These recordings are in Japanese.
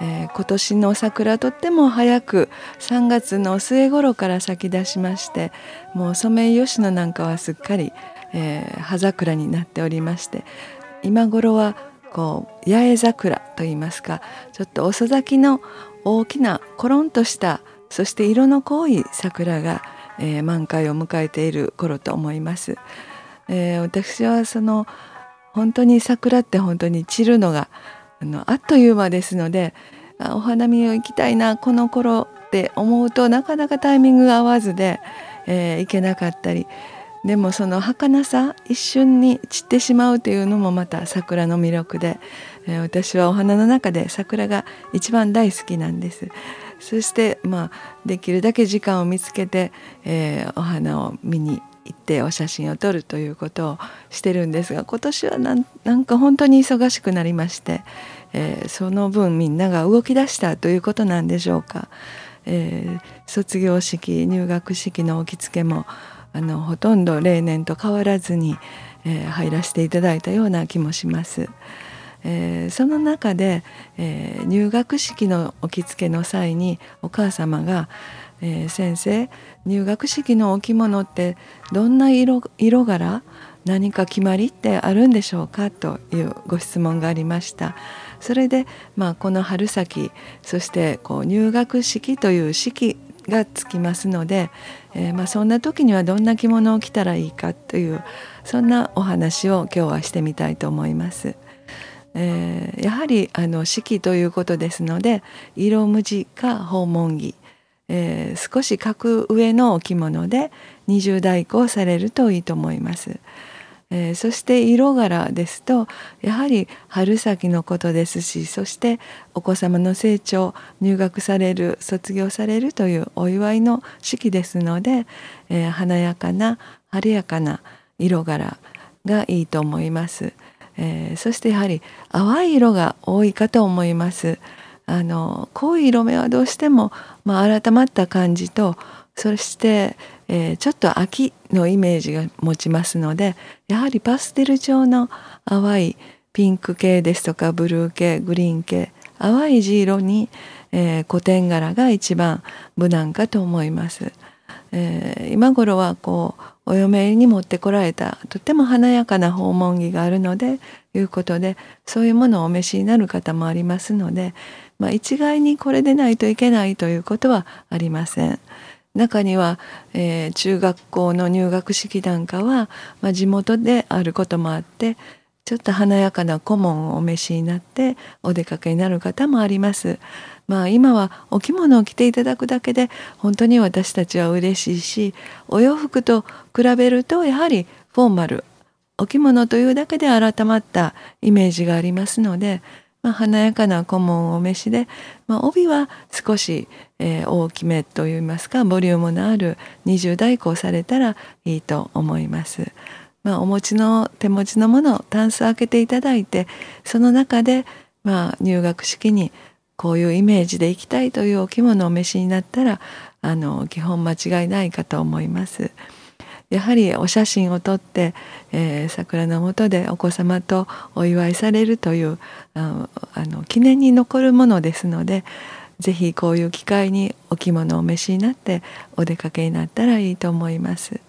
えー、今年の桜とっても早く3月の末頃から咲き出しましてもうソメイヨシノなんかはすっかり、えー、葉桜になっておりまして今頃はこう八重桜といいますかちょっと遅咲きの大きなコロンとしたそして色の濃い桜が、えー、満開を迎えている頃と思います。えー、私はその本当に桜って本当に散るのがあのあっという間ですのでお花見を行きたいなこの頃って思うとなかなかタイミングが合わずで、えー、行けなかったりでもその儚さ一瞬に散ってしまうというのもまた桜の魅力で、えー、私はお花の中で桜が一番大好きなんです。そしてまあできるだけ時間を見つけて、えー、お花を見に行ってお写真を撮るということをしてるんですが今年はなんか本当に忙しくなりまして、えー、その分みんなが動き出したということなんでしょうか。えー、卒業式入学式の着付けもあのほとんど例年と変わらずに、えー、入らせていただいたような気もします。えー、その中で、えー、入学式のお着付けの際にお母様が、えー、先生入学式のお着物ってどんな色色柄何か決まりってあるんでしょうかというご質問がありました。それで、まあ、この春先そしてこう入学式という式がつきますので、えー、まあ、そんな時にはどんな着物を着たらいいかというそんなお話を今日はしてみたいと思います。えー、やはりあの式ということですので色無地か訪問着えー、少し格上のお着物で二重代行されるといいと思います。えー、そして色柄ですとやはり春先のことですしそしてお子様の成長入学される卒業されるというお祝いの式ですので、えー、華やかな晴れやかな色柄がいいと思います、えー、そしてやはり淡い色が多いかと思います。あの濃い色目はどうしても、まあ、改まった感じとそして、えー、ちょっと秋のイメージが持ちますのでやはりパステル調の淡いピンク系ですとかブルー系グリーン系淡い地色に、えー、古典柄が一番無難かと思います。えー、今頃はこうお嫁に持ってこられたとても華やかな訪問着があるのでいうことでそういうものをお召しになる方もありますのでまあ、一概にこれでないといけないということはありません。中には、えー、中学校の入学式なんかは、まあ、地元であることもあってちょっと華やかな顧問をお召しになってお出かけになる方もあります。まあ今はお着物を着ていただくだけで本当に私たちは嬉しいしお洋服と比べるとやはりフォーマルお着物というだけで改まったイメージがありますのでまあ、華やかな顧問お召しで、まあ、帯は少し、えー、大きめといいますかボリュームのある20代以降されたらいいと思います。まあ、お持ちの手持ちのものをタンス開けていただいてその中で、まあ、入学式にこういうイメージで行きたいというお着物をお召しになったらあの基本間違いないかと思います。やはりお写真を撮って、えー、桜の下でお子様とお祝いされるというあの記念に残るものですので是非こういう機会にお着物をお召しになってお出かけになったらいいと思います。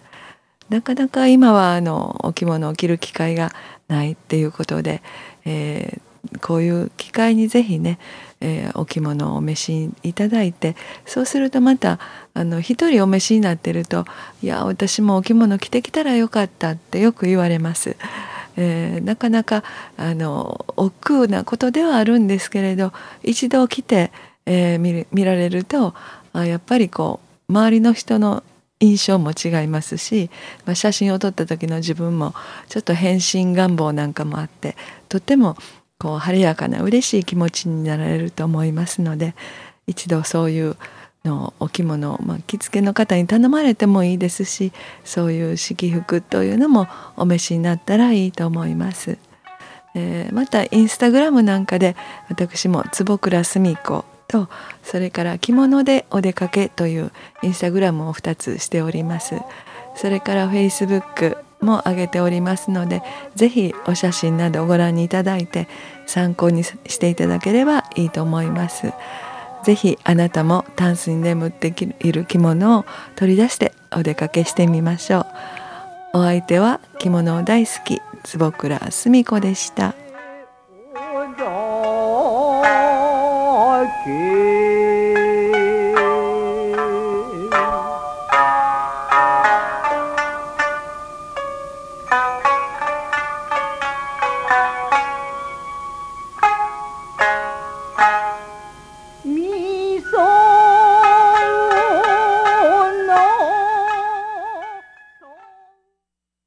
なかなか今はあのお着物を着る機会がないっていうことで、えー、こういう機会に是非ねえー、お着物をお召しいただいてそうするとまたあの一人お召しになってると「いや私もお着物着てきたらよかった」ってよく言われます。えー、なかなかあの億劫なことではあるんですけれど一度来て、えー、見見られるとあやっぱりこう周りの人の印象も違いますし、まあ、写真を撮った時の自分もちょっと変身願望なんかもあってとてもこう晴れやかな嬉しい気持ちになられると思いますので一度そういうのお着物を、まあ、着付けの方に頼まれてもいいですしそういう式服というのもお召しになったらいいと思います。えー、またインスタグラムなんかで私も坪倉澄子とそれから着物でお出かけというインスタグラムを2つしておりますそれからフェイスブックも上げておりますので是非お写真などご覧にいただいて参考にしていただければいいと思います。ぜひあなたもタンスに眠っている着物を取り出してお出かけしてみましょうお相手は着物を大好き坪倉澄子でした。